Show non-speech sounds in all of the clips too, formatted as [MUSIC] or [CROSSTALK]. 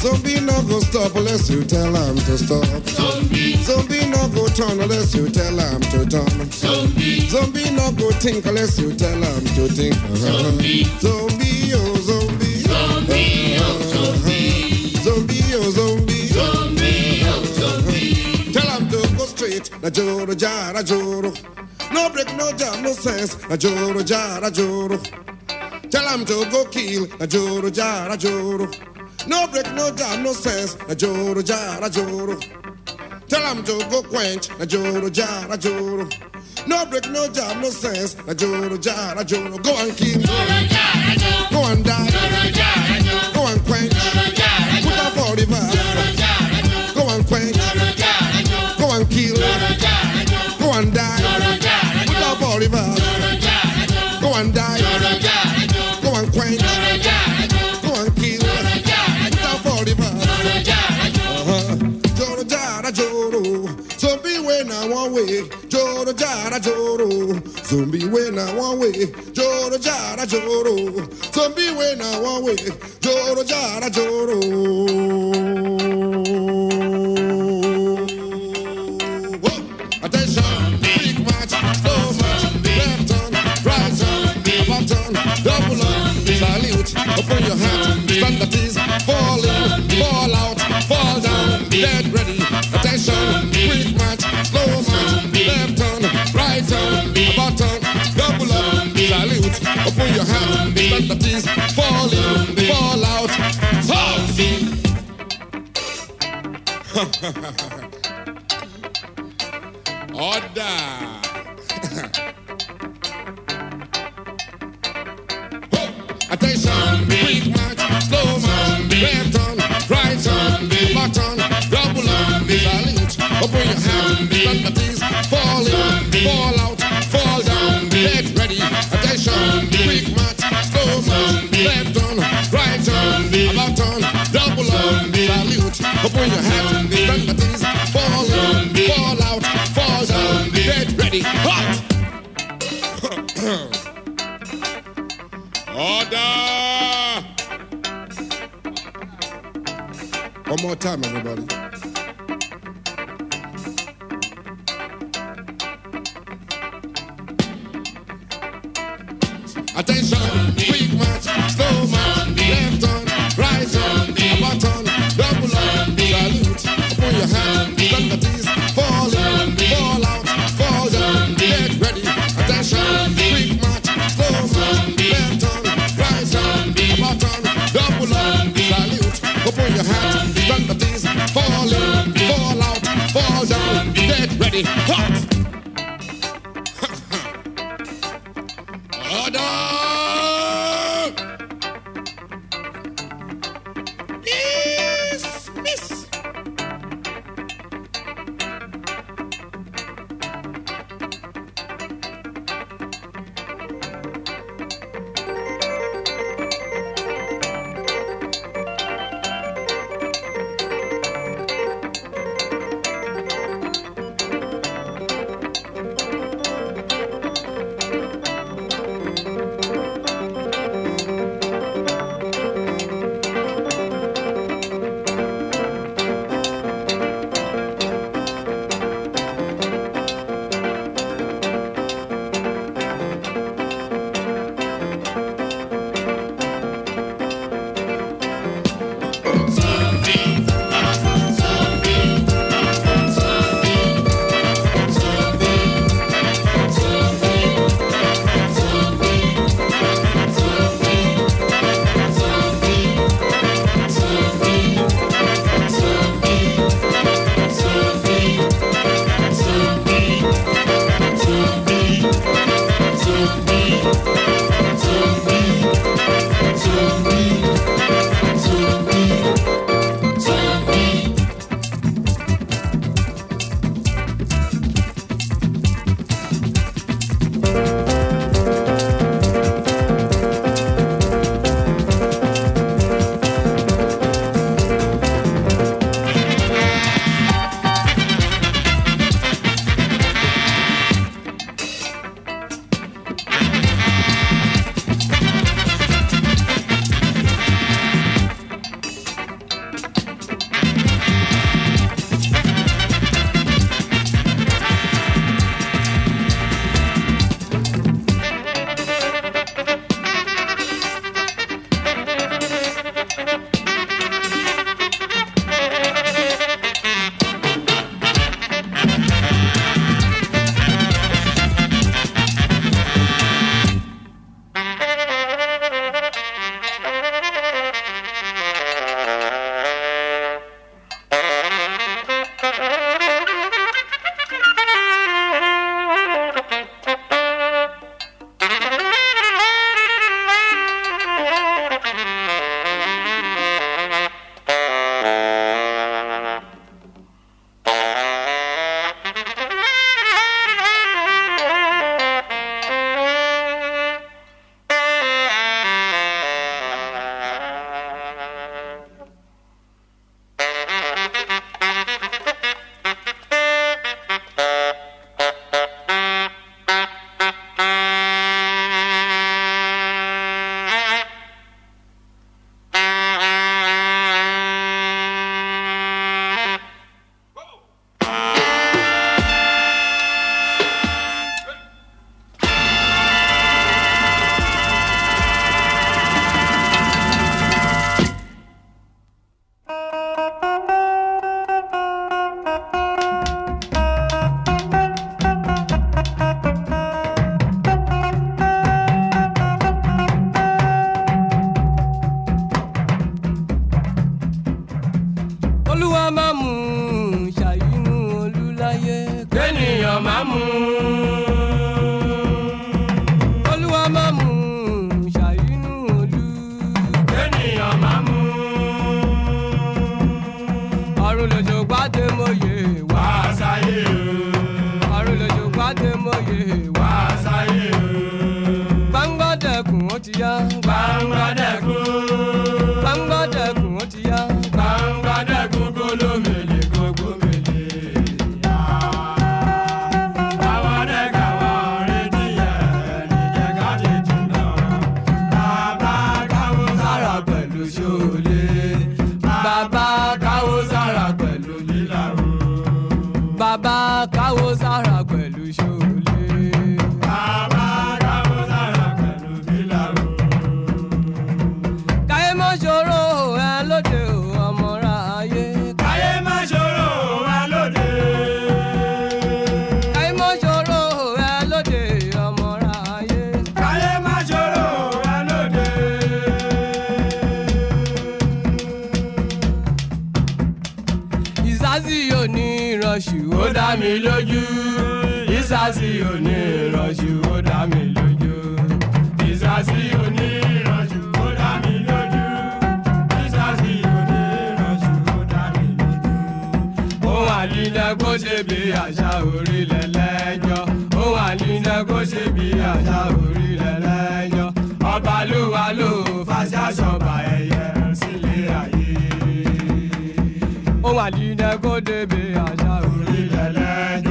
Zombie no go stop unless you tell him to stop. Zombie. Zombie no go turn unless you tell him to turn. Zombie. Zombie no go think unless you tell him to think. Zombie. Zombie, oh zombie. Zombie, oh zombie. Zombie, oh zombie. Zombie, oh zombie. Tell him to go straight. Na joro jara joro. No break, no jam, no sense. Na joro jara joro. Tell him to go kill. Na joro jara joro. No break, no jam, no sense. Na joro jara joro. Tell him to go quench. Na joro jara joro. No break, no jam, no sense. Na joro jara joro. Go and kill. Go and die. Joro jara joro. Go and quench. Joro jara joro. Put up for the verse. Go and quench. Joro jara joro. Go and kill. Go jara joro. Zombie when I one way. Joro jara joro. Zombie when I one way. Joro jara joro. Open your hand, stand at ease, fall in, fall out, [LAUGHS] Order. [LAUGHS] Attention, quick march, slow march, left turn, right turn, back double up, salute, open your hands, stand at ease, fall in, fall out, Attention, quick march, slow march, left turn, right turn, about turn, double up, salute, open your hands, stand at ease, fall in, fall out, fall down, get ready. Hot! Order! One more time, everybody. jẹ́ kó débi àṣà òrí lẹ́lẹ́.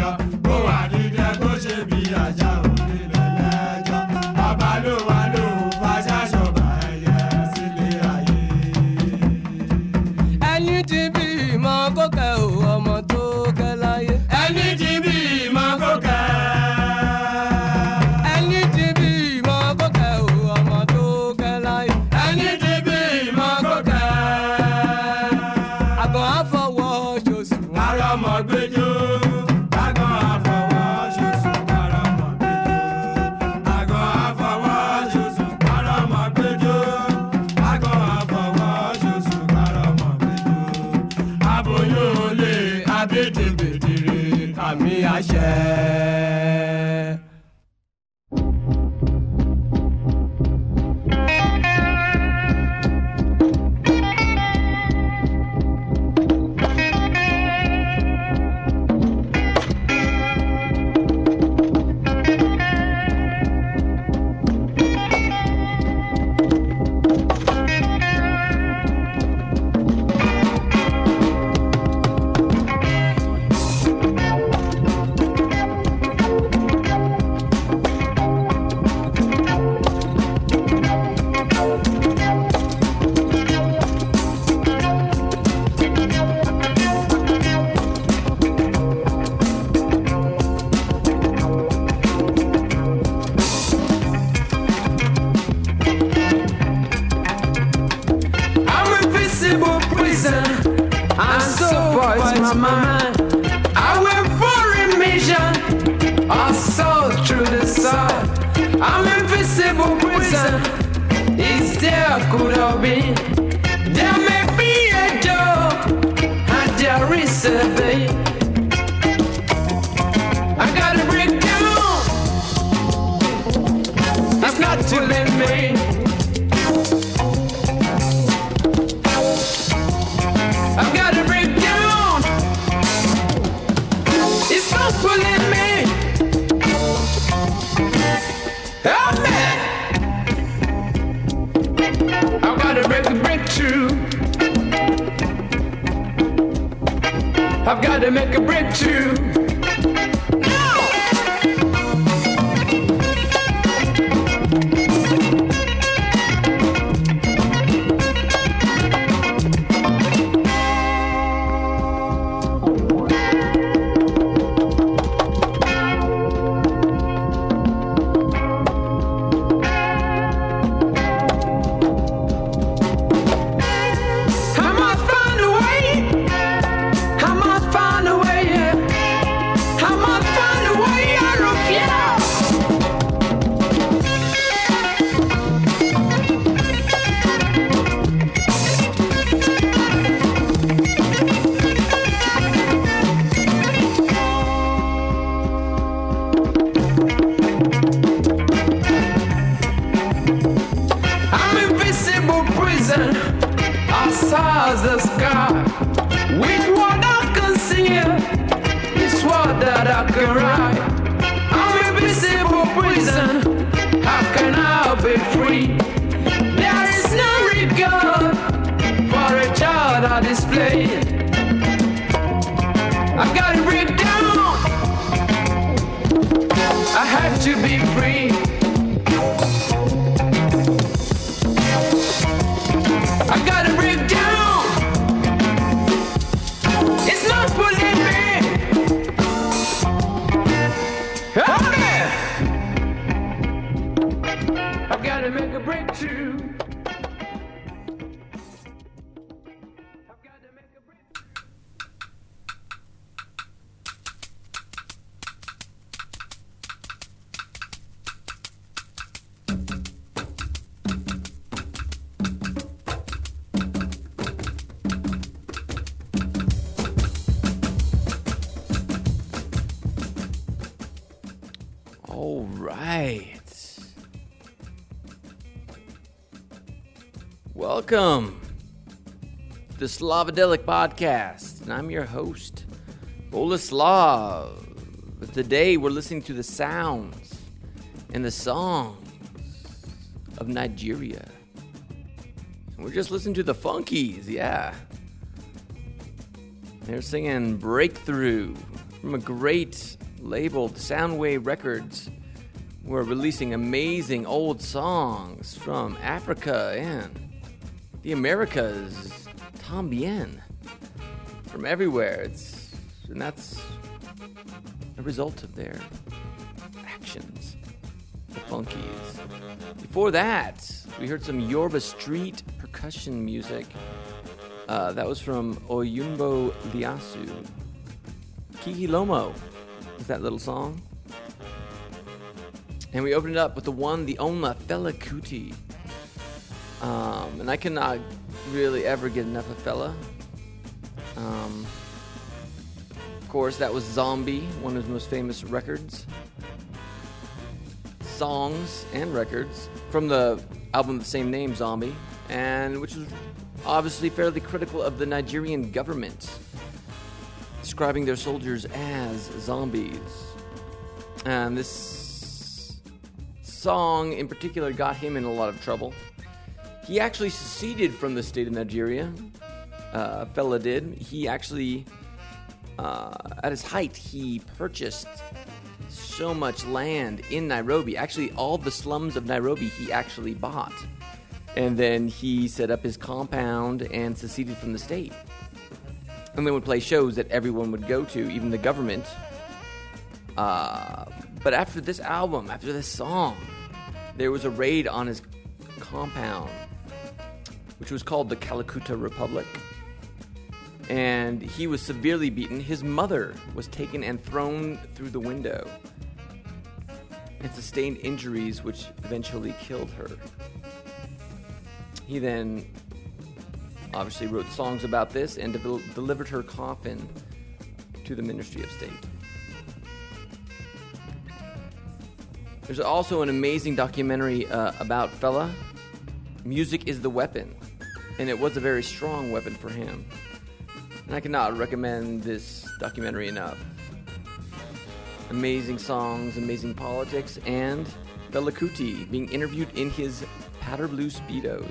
Slavadelic Podcast, and I'm your host, Boleslav. Today we're listening to the sounds and the songs of Nigeria. And we're just listening to the Funkees, yeah. They're singing Breakthrough from a great labeled Soundway Records. We're releasing amazing old songs from Africa and the Americas, tambien, from everywhere. It's and that's a result of their actions, the Funkees. Before that, we heard some Yoruba street percussion music. Uh, that was from Oyumbo Liasu. Kihilomo is that little song. And we opened it up with the one, the only Fela Kuti. Um, and I cannot really ever get enough of Fela. Um, of course, that was Zombie, one of his most famous records. Songs and records from the album of the same name, Zombie, and which was obviously fairly critical of the Nigerian government, describing their soldiers as zombies. And this song in particular got him in a lot of trouble. He actually seceded from the state of Nigeria. Uh, Fela did. He actually, uh, at his height, he purchased so much land in Nairobi. Actually, all the slums of Nairobi he actually bought. And then he set up his compound and seceded from the state. And then would play shows that everyone would go to, even the government. Uh, but after this album, after this song, there was a raid on his compound, which was called the Kalakuta Republic. And he was severely beaten. His mother was taken and thrown through the window and sustained injuries, which eventually killed her. He then obviously wrote songs about this and de- delivered her coffin to the Ministry of State. There's also an amazing documentary uh, about Fela. Music is the weapon, and it was a very strong weapon for him. And I cannot recommend this documentary enough. Amazing songs, amazing politics, and Fela Kuti being interviewed in his powder blue speedos.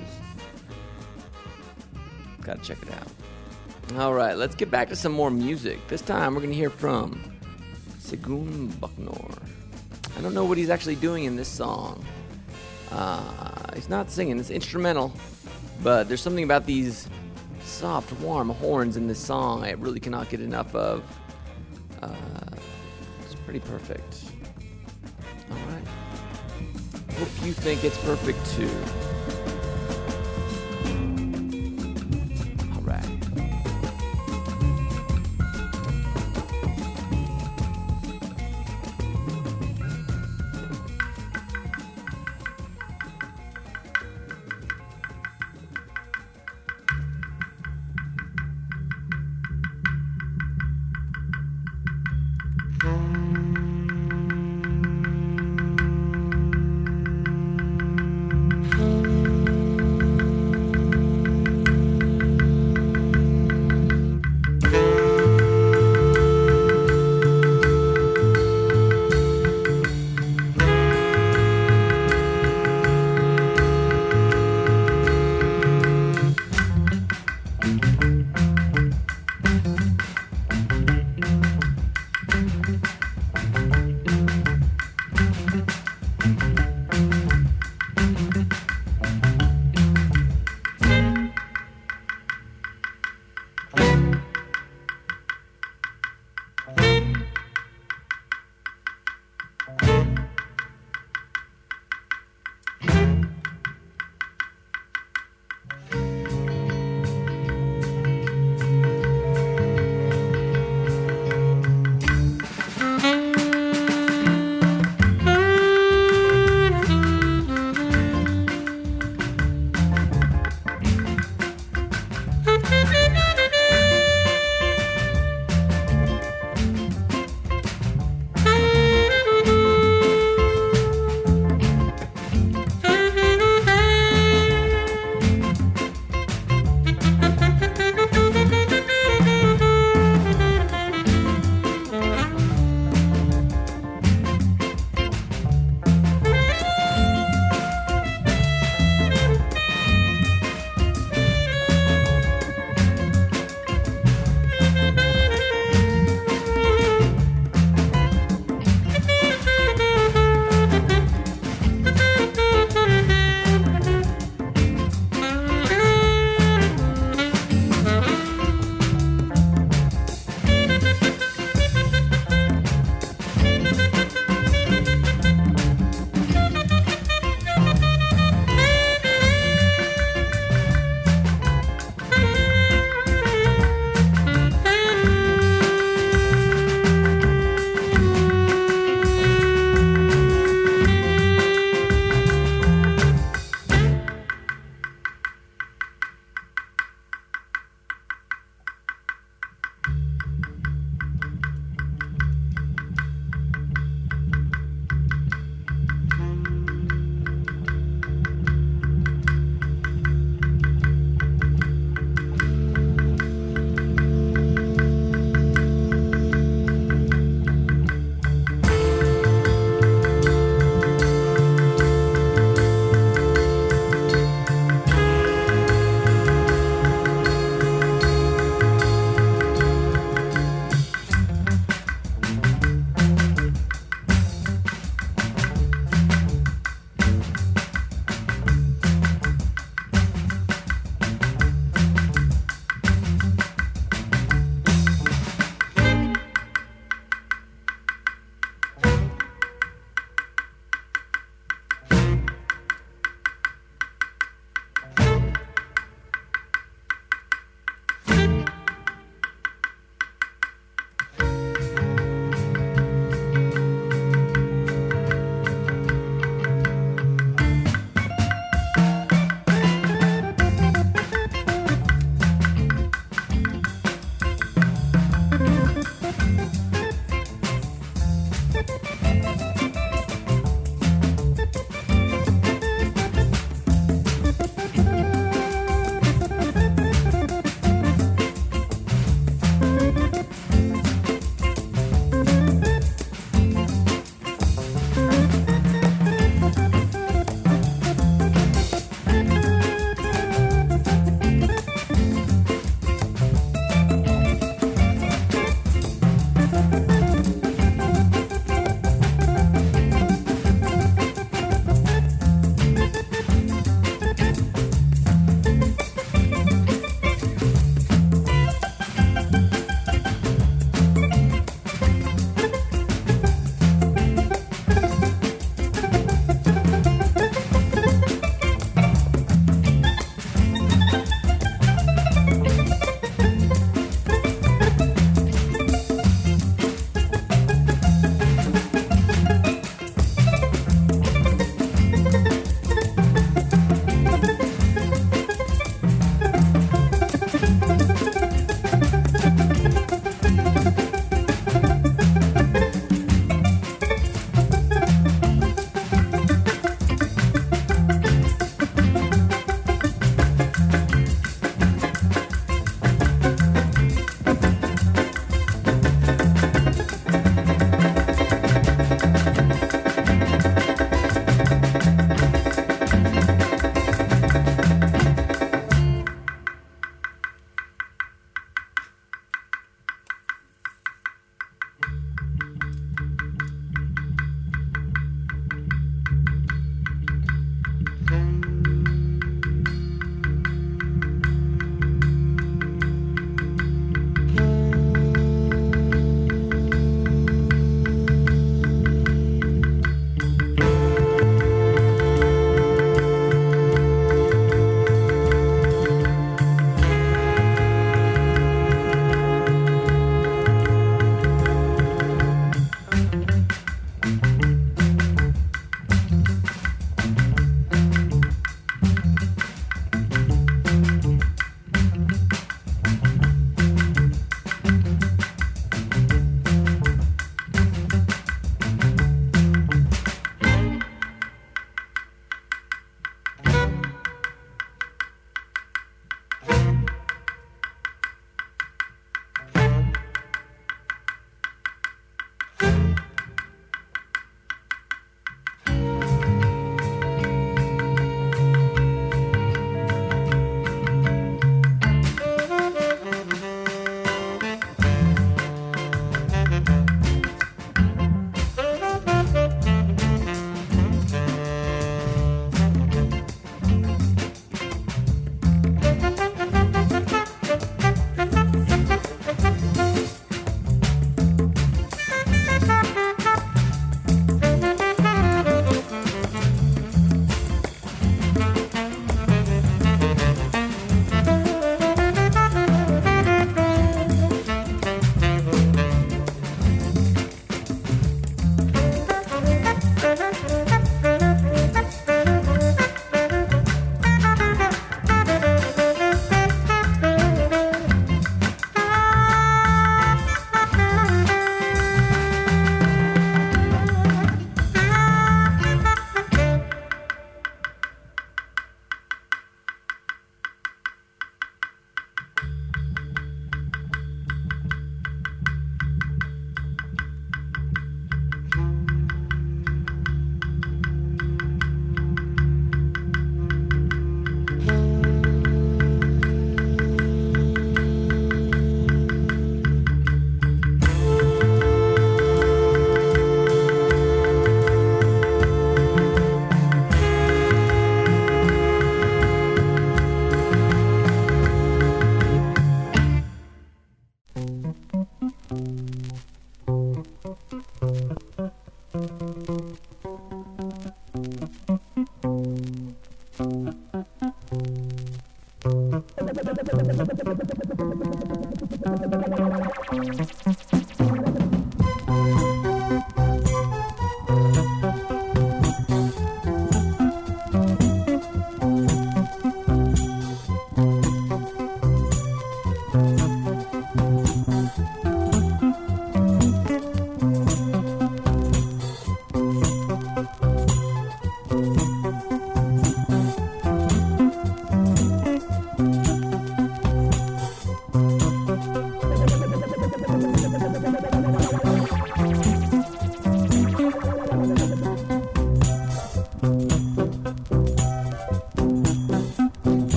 Gotta check it out. All right, let's get back to some more music. This time we're gonna hear from Segun Bucknor. I don't know what he's actually doing in this song. Uh, he's not singing; it's instrumental. But there's something about these soft, warm horns in this song I really cannot get enough of. Uh, it's pretty perfect. All right. Hope you think it's perfect too.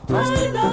Fantastic.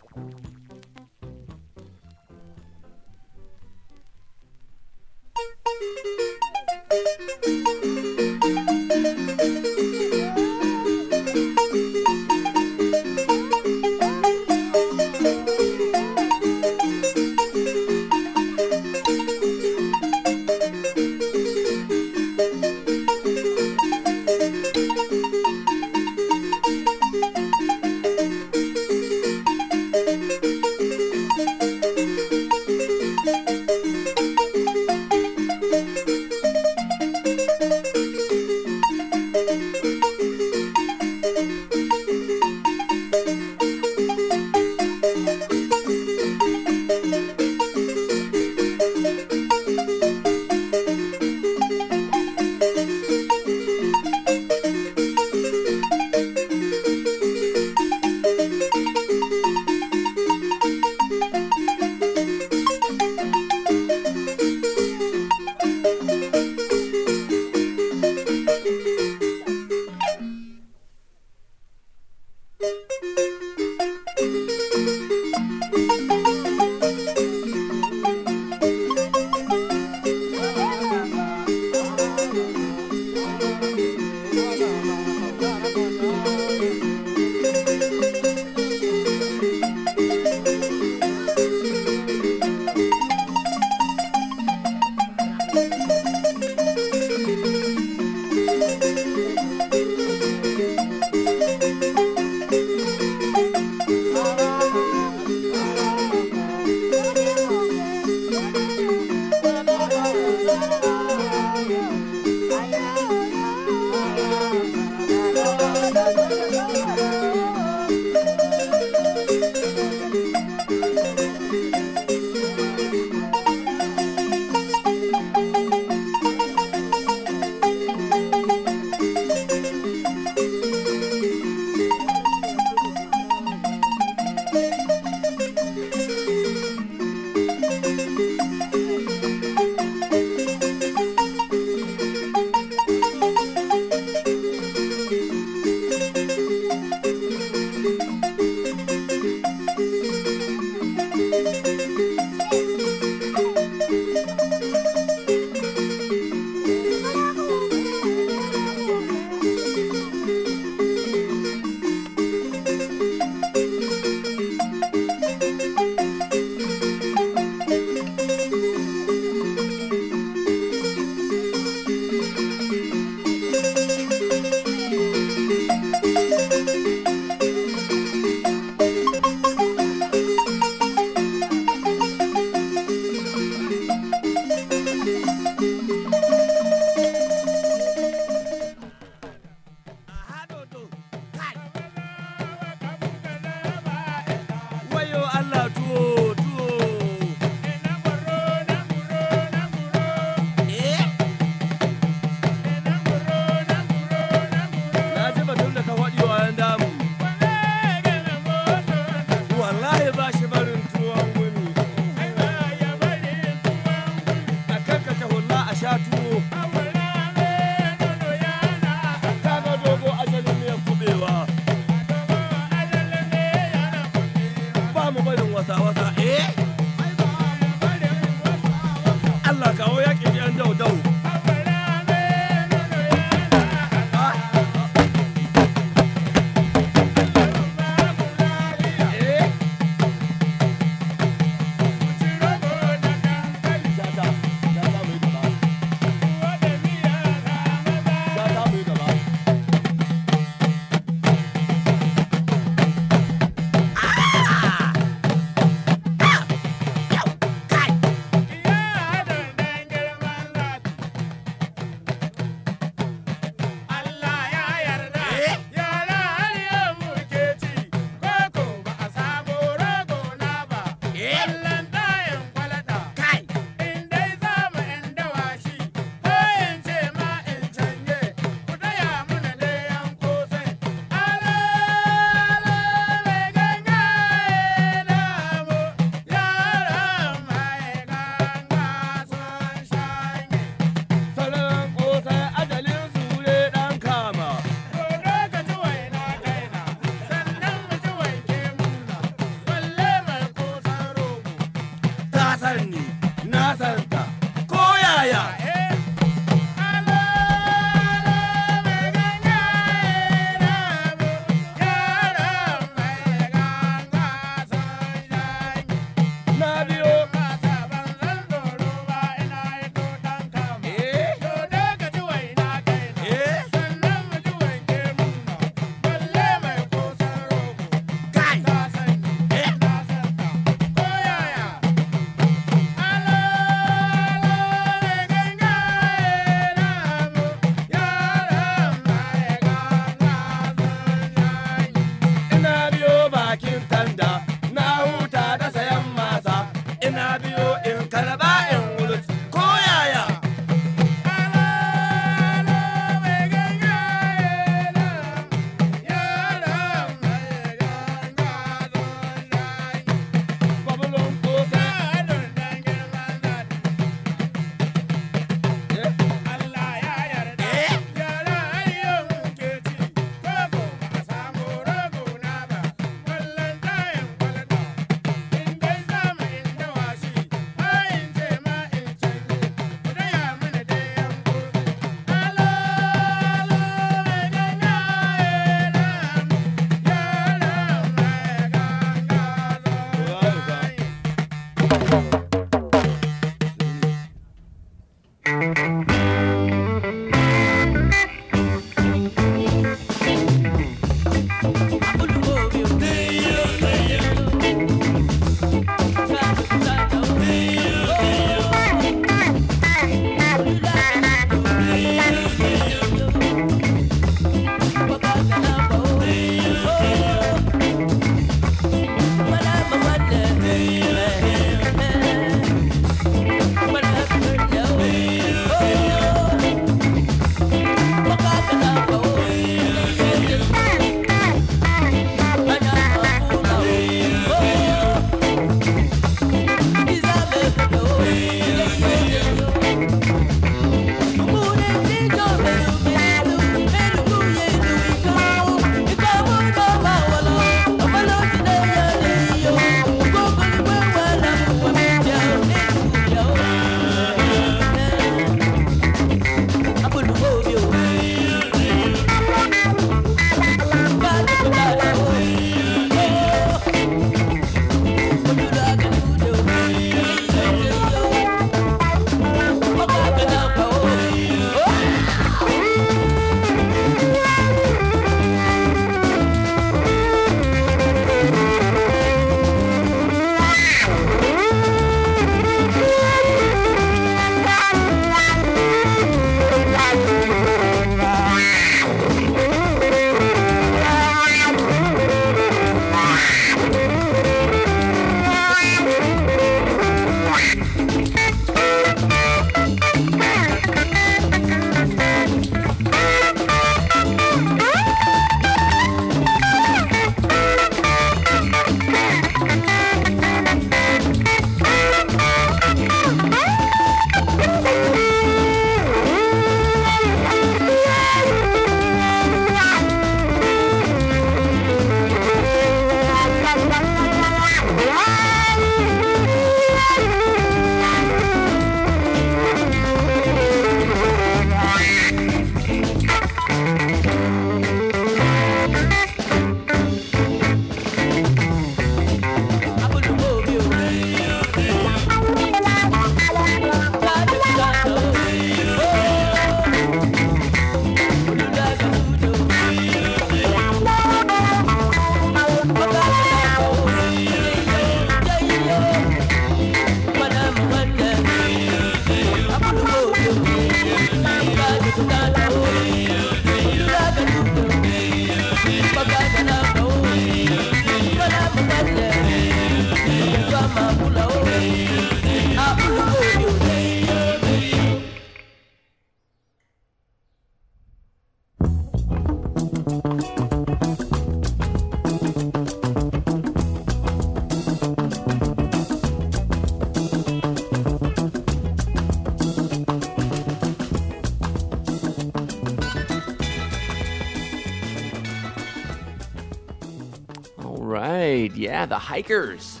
Right, yeah, the Hikers.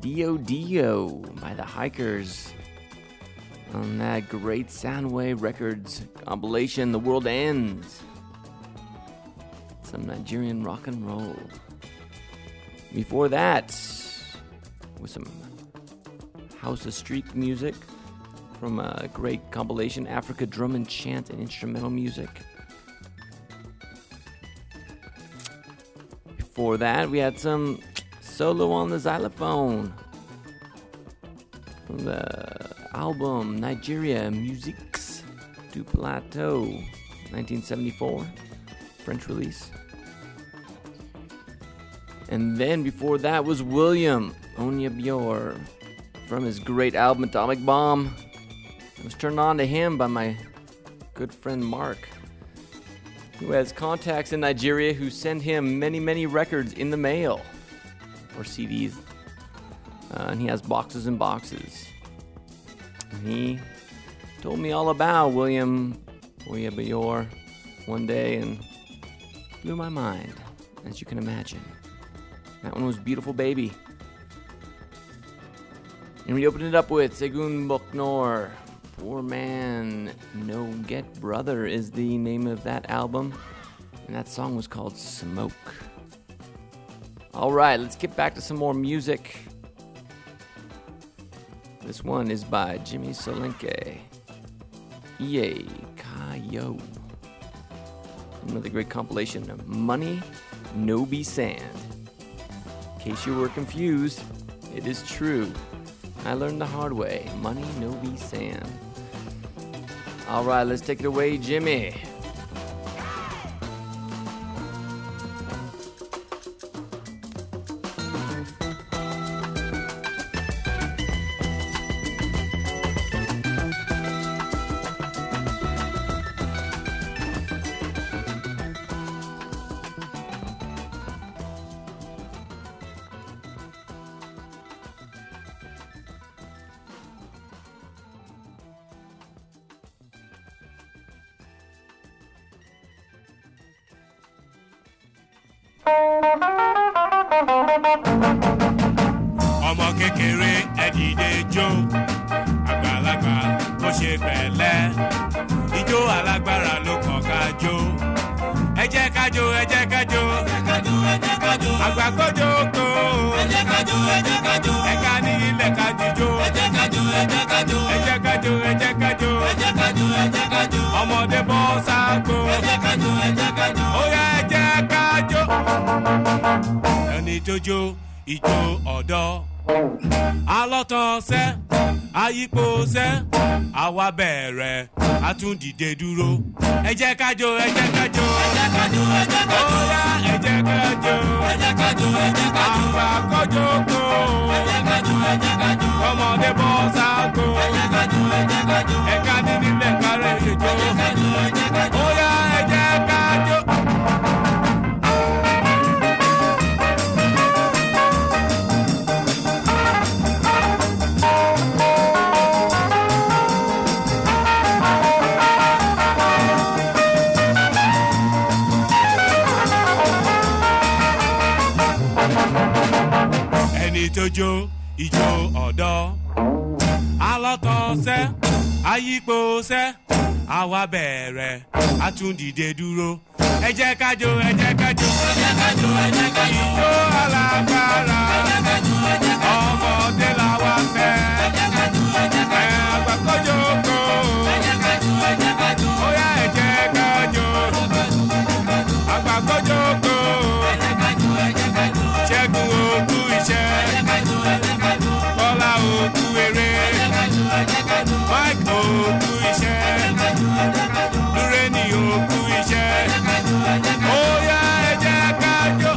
Dio Dio by the Hikers. On that great Soundway Records compilation, The World Ends. Some Nigerian rock and roll. Before that, with some House of Street music from a great compilation, Africa Drum and Chant and Instrumental Music. Before that, we had some solo on the xylophone from the album Nigeria Musiques du Plateau, 1974, French release. And then before that was William Onyeabor from his great album Atomic Bomb. I was turned on to him by my good friend Mark, who has contacts in Nigeria who send him many, many records in the mail or CDs. Uh, and he has boxes and boxes. And he told me all about William Onyeabor one day and blew my mind, as you can imagine. That one was Beautiful Baby. And we opened it up with Segun Bucknor. Poor Man No Get Brother is the name of that album. And that song was called Smoke. All right, let's get back to some more music. This one is by Jimmy Solanke. Yay, Kayo. Another great compilation of Money No Be Sand. In case you were confused, it is true. I learned the hard way. Money no be sand. All right, let's take it away, Jimmy. kékeré ẹ dìde jó àgbàlagbà ó ṣe pẹ̀lẹ́ ijó alágbára ló kàn ká jó ẹ jẹ́ ká jó ẹ jẹ́ ká jó àgbà kó jó kó ẹ jẹ́ ká jó ẹ jẹ́ ká jó ẹ ká ní ilẹ̀ ká jíjó ẹ jẹ́ ká jó ẹ jẹ́ ká jó ẹ ọmọdé bọ́ sáko ó yá ẹ jẹ́ ká jó ẹni tó jó ijó ọ̀dọ́ alọ́tàn sẹ́ ayípo sẹ́ àwa bẹ̀rẹ̀ àtúndìde dúró ẹ jẹ́ ká jó ẹ jẹ́ ká jó ẹ jẹ́ ká jó ẹ jẹ́ ká jó ọ̀la ẹ jẹ́ ọmọdé bọ́ sáko ẹ jẹ́ ká jó ẹ jẹ́ ká jó ẹ̀ka nínú ilẹ̀ kárẹ̀ ìjọ ọ̀la ẹ. ètòjò ìjò ọ̀dọ́ alọ́kọ̀ọ́sẹ́ ayípoṣẹ́ àwa bẹ̀rẹ̀ àtúndìde dúró ẹ jẹ́ kájò ẹ jẹ́ kájò ìjó alágbára ọmọdé làwa fẹ́ àgbàkọ́jọ́. agbákọ́jọ́kọ́ iṣẹ́ kọ́lá òkú eré mike òkú iṣẹ́. Lúrẹ́nì òkú iṣẹ́. Ó yá ẹ jẹ́ ká jó.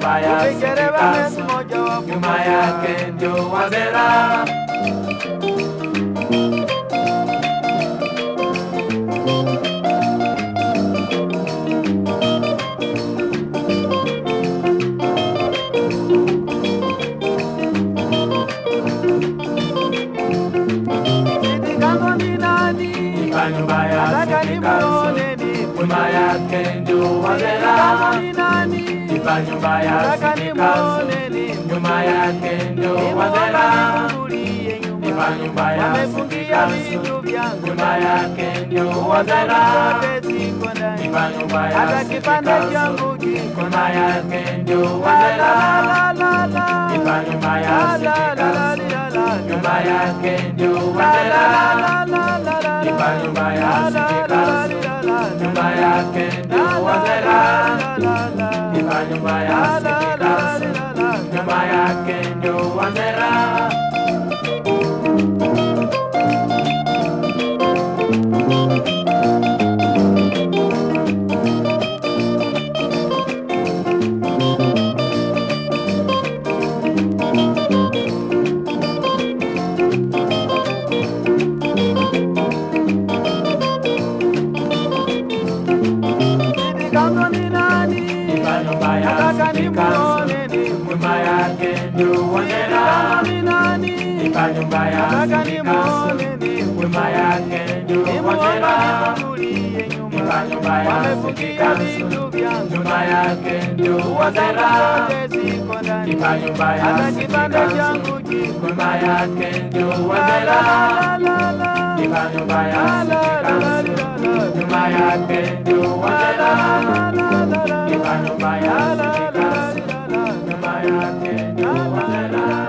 Ipa nyumba ya Sitikaso, nyumba nyumba ya Sitikaso, nyumba yake ndio Wanzera. Ipa nyumba ya Sitikaso, nyumba yake ndio Wanzera. Ipa nyumba ya Sitikaso, nyumba yake ndio Wanzera. Ipa nyumba ya Sitikaso, nyumba yake ndio Wanzera. Ipa nyumba yake ndio. Nyumba ya Sitikaso, nyumba yake ndio Wanzera. Nyumba yake ndio Wanzera. Ipa nyumba ya Sitikaso, nyumba yake ndio Wanzera. Ipa nyumba ya Sitikaso, nyumba yake ndio Wanzera. Ipa nyumba ya Sitikaso, nyumba yake ndio Wanzera. Ipa nyumba ya Sitikaso, nyumba yake ndio Wanzera. Ipa nyumba ya Sitikaso, nyumba yake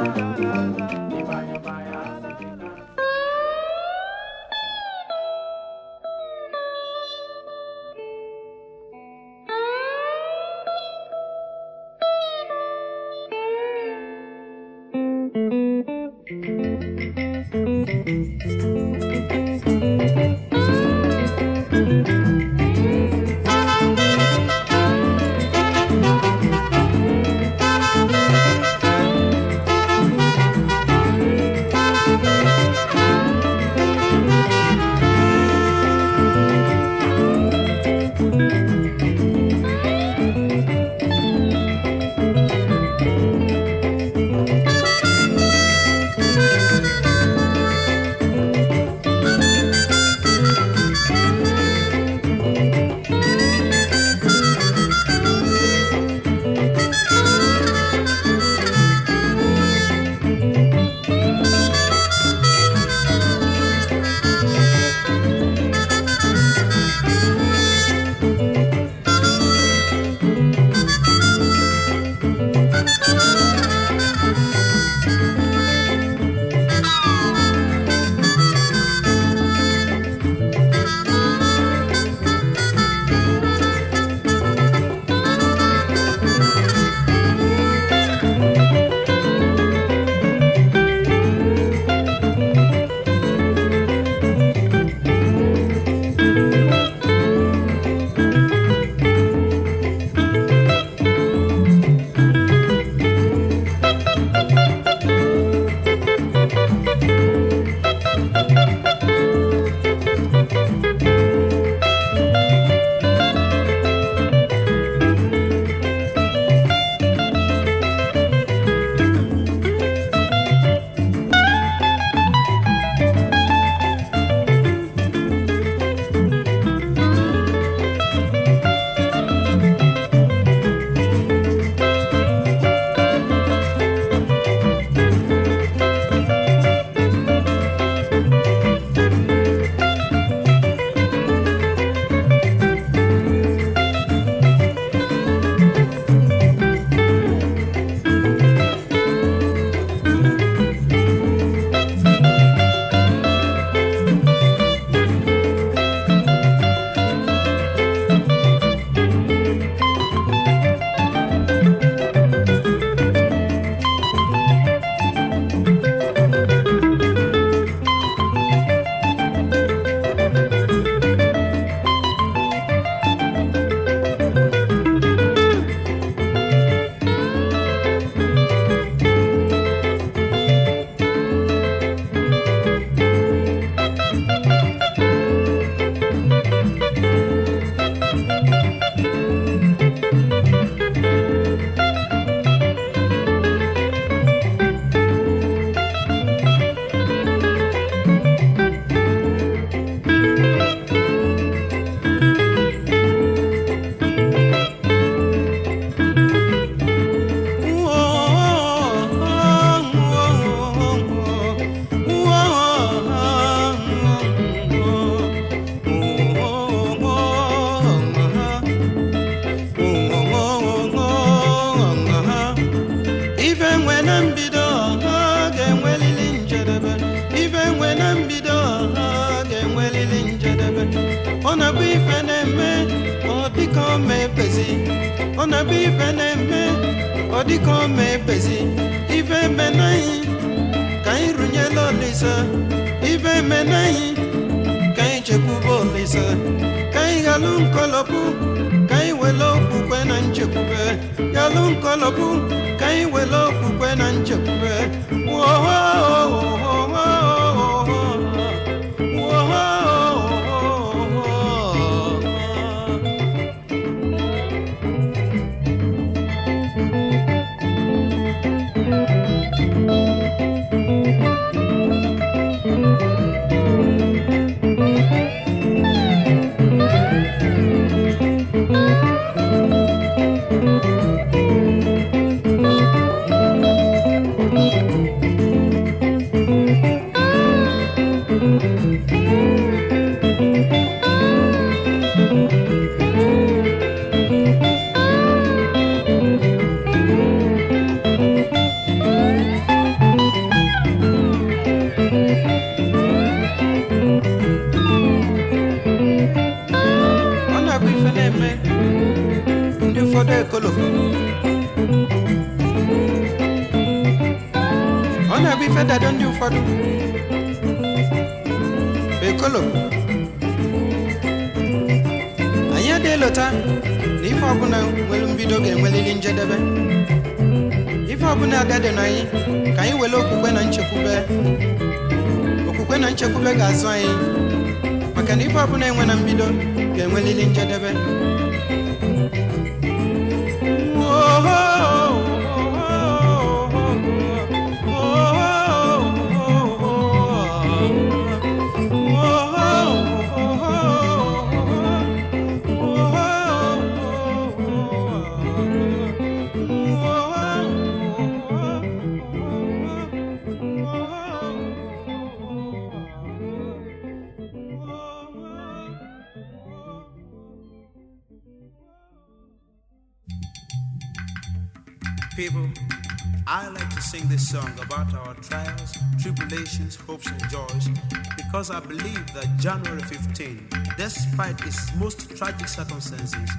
despite its most tragic circumstances,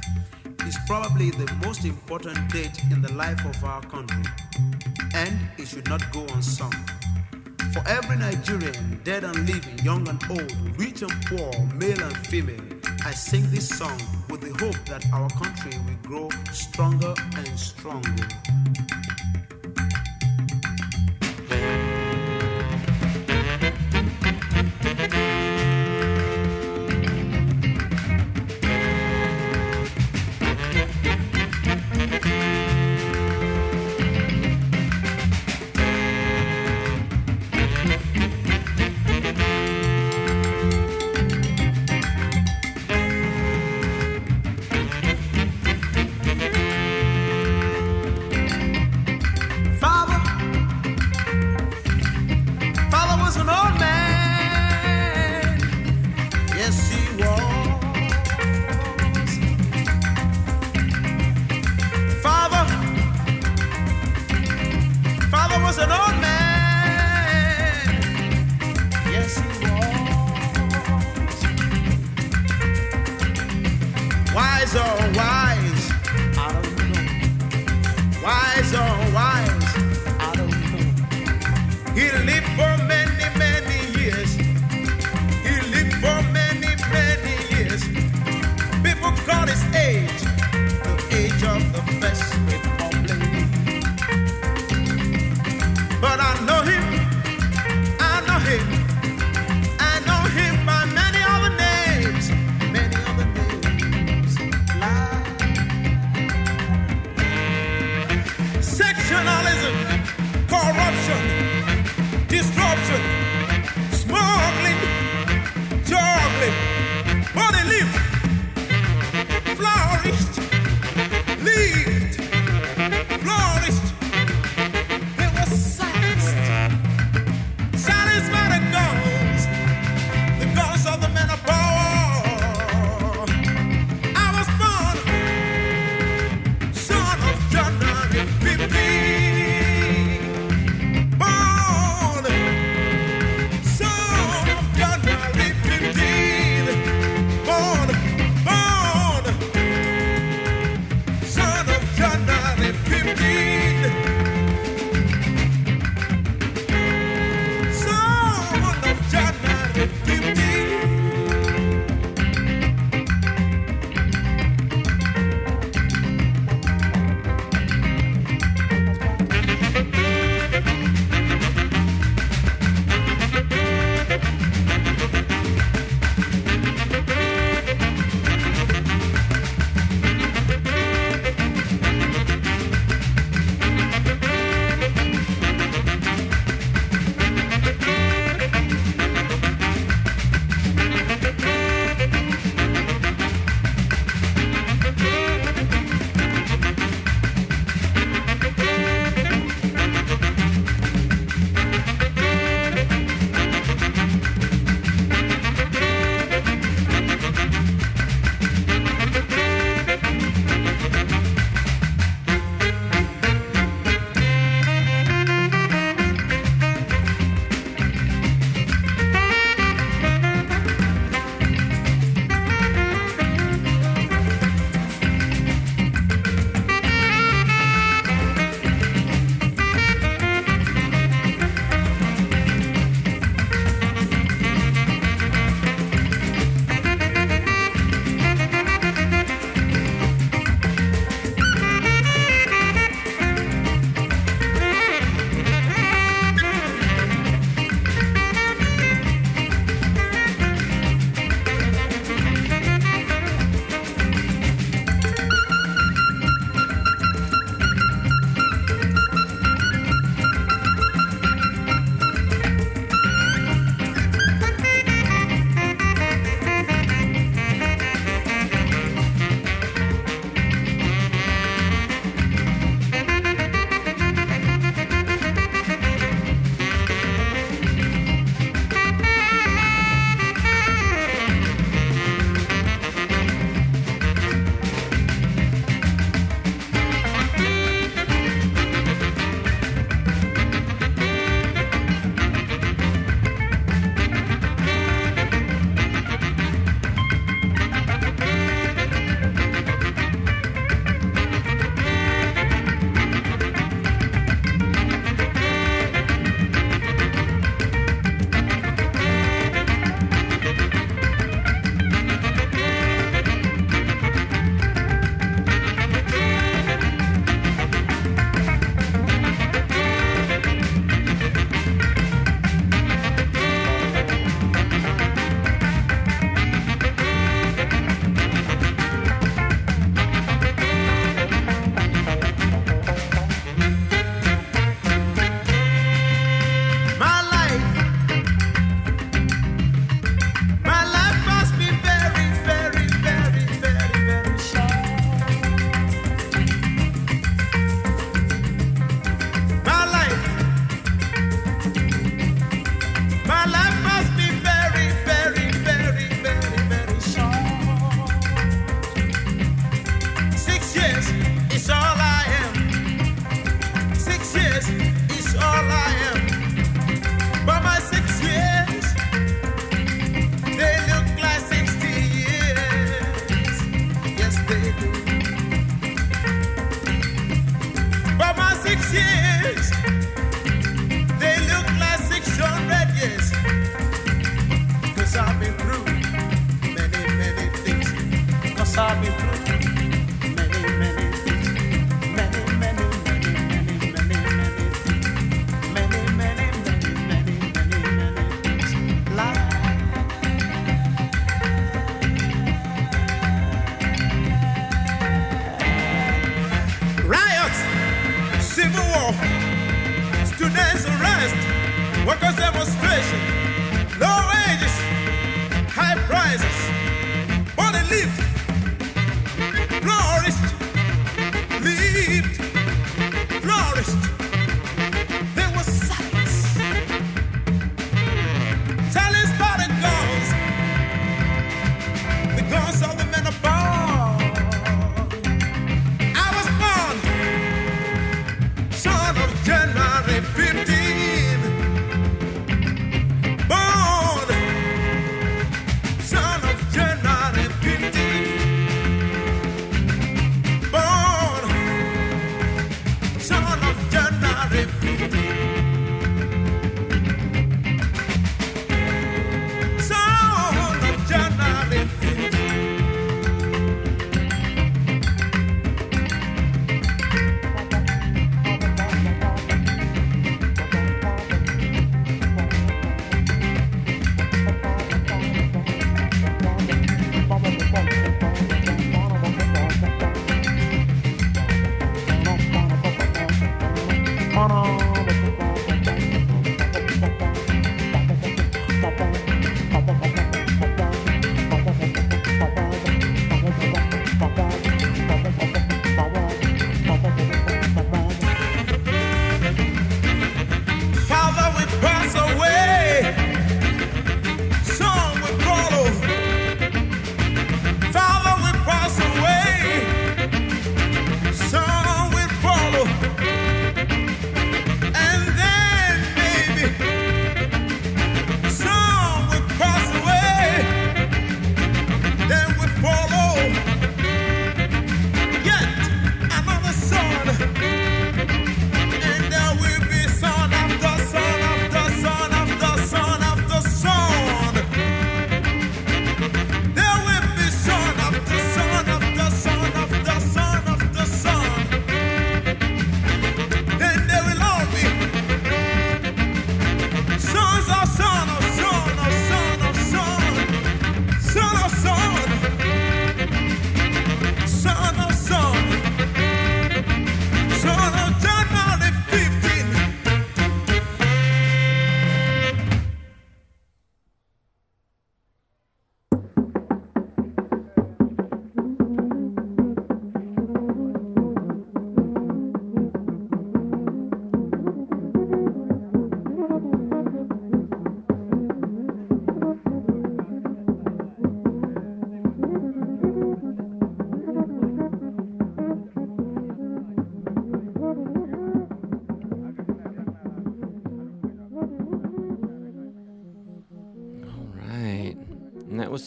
is probably the most important date in the life of our country, and it should not go unsung. For every Nigerian, dead and living, young and old, rich and poor, male and female, I sing this song with the hope that our country will grow stronger and stronger.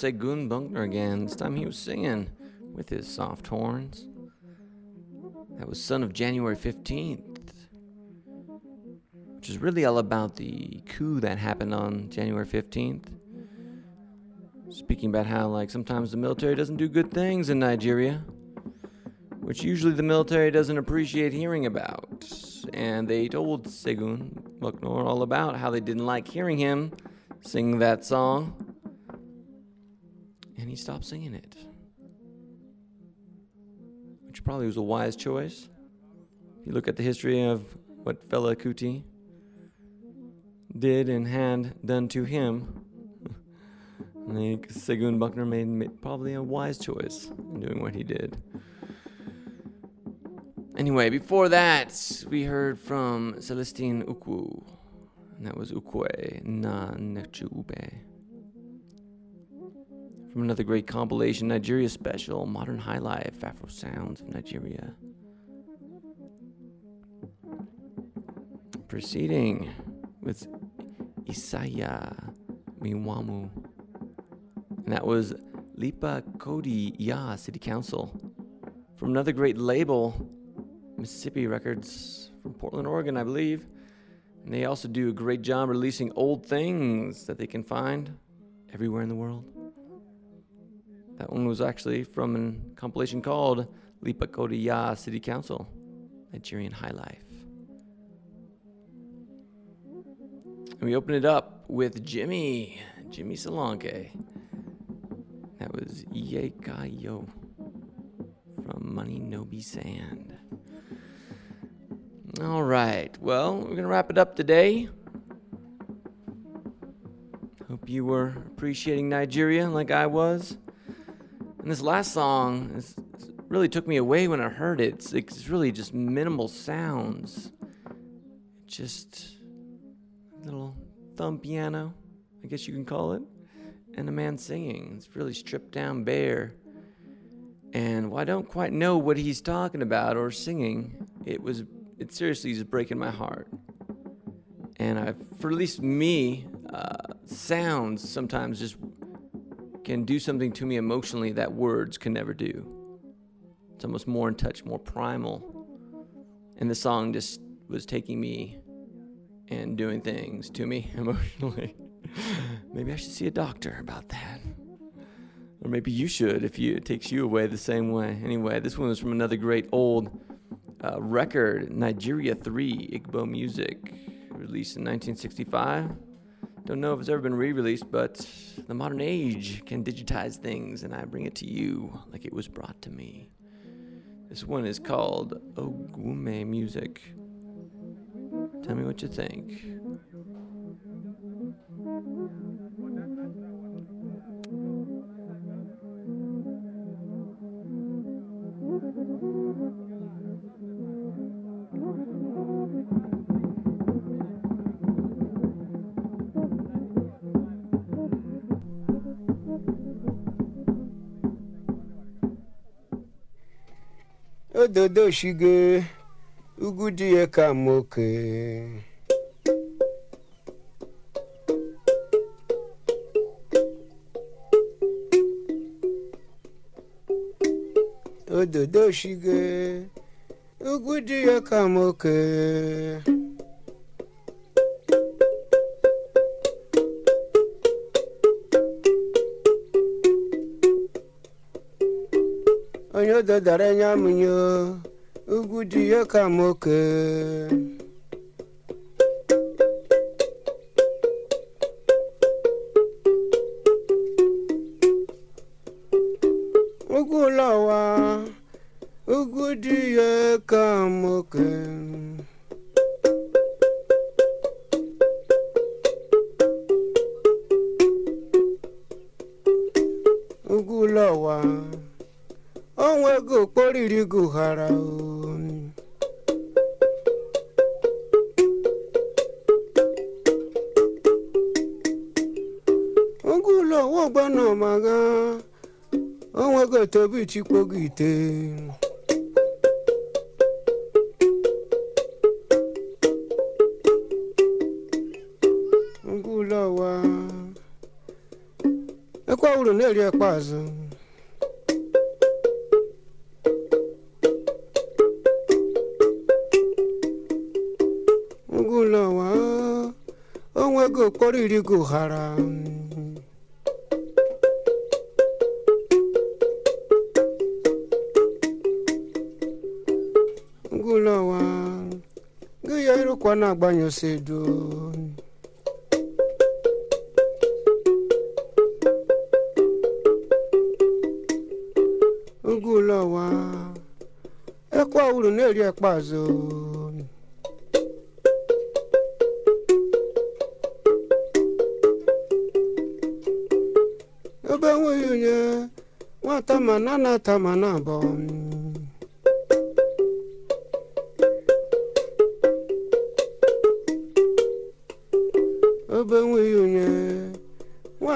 Segun Bucknor again. This time he was singing with his soft horns. That was Son of January 15th, which is really all about the coup that happened on January 15th. Speaking about how, like, sometimes the military doesn't do good things in Nigeria, which usually the military doesn't appreciate hearing about. And they told Segun Bucknor all about how they didn't like hearing him sing that song. And he stopped singing it. Which probably was a wise choice. If you look at the history of what Fela Kuti did and had done to him, [LAUGHS] I think Segun Bucknor made, probably a wise choice in doing what he did. Anyway, before that, we heard from Celestine Ukwu. And that was Ukwe Na Nechube. From another great compilation, Nigeria Special, Modern High Life, Afro Sounds of Nigeria. Proceeding with Isaiah Miwamu. And that was Lipa Kodi Ya City Council. from another great label, Mississippi Records from Portland, Oregon, I believe. And they also do a great job releasing old things that they can find everywhere in the world. That one was actually from a compilation called Lipa Kodiya City Council, Nigerian High Life. And we open it up with Jimmy, Jimmy Solanke. That was Yekayo from Money No Be Sand. All right, well, we're going to wrap it up today. Hope you were appreciating Nigeria like I was. And this last song really took me away when I heard it. It's, it's really just minimal sounds. Just a little thumb piano, I guess you can call it, and a man singing. It's really stripped down bare. And while I don't quite know what he's talking about or singing, it was it seriously is breaking my heart. And I, for at least me, uh, sounds sometimes just can do something to me emotionally that words can never do. It's almost more in touch, more primal. And the song just was taking me and doing things to me [LAUGHS] emotionally. maybe I should see a doctor about that. Or maybe you should if you, it takes you away the same way. Anyway, this one was from another great old uh, record, Nigeria 3, Igbo Music, released in 1965. Don't know if it's ever been re released, but the modern age can digitize things, and I bring it to you like it was brought to me. This one is called Ogume Music. Tell me what you think. Ododo shige ugwu dị ya ka moke ododo shige ugwu dị ya ka moke onye dodara anya amụnye ugwu dị ya ka m chikpogo ite ngulọwa ekwe uru na-eri ekpe azụ ngulọwa onwe go iri go hara. Ya irụkwa na-agbanye osedo ngụlọwa ekwe uru na-eri ekpe azụ ebe enweghị onye nwata ma na na-ata ma na abọ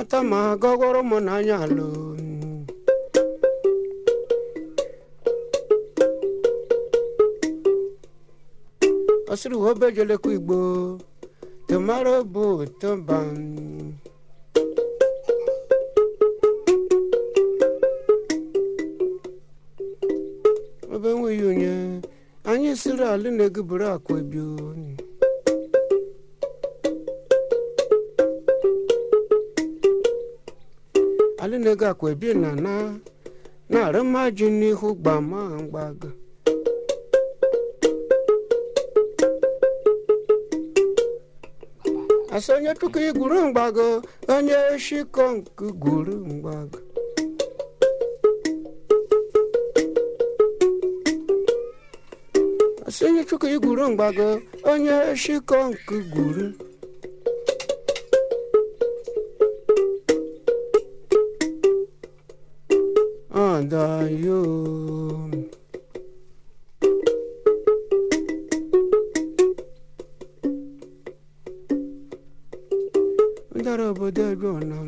pụta ma gọgọrọ m n'anya alụ ọ sịrị obejolekwa igbo tomaro bụ toba obe nweghị onye anyị siri alụ na-eguburu akwa ebio alị na-ego akwa ebie na na na-arị mmaji n'ihu gbama mgbaga asị onye tuku igwuru mgbago onye shikọ nke gwuru mgbago asị onye chukwu igwuru mgbago onye shikọ nke gwuru adayo ndara obodo ebe ọna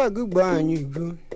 так и баню бьют.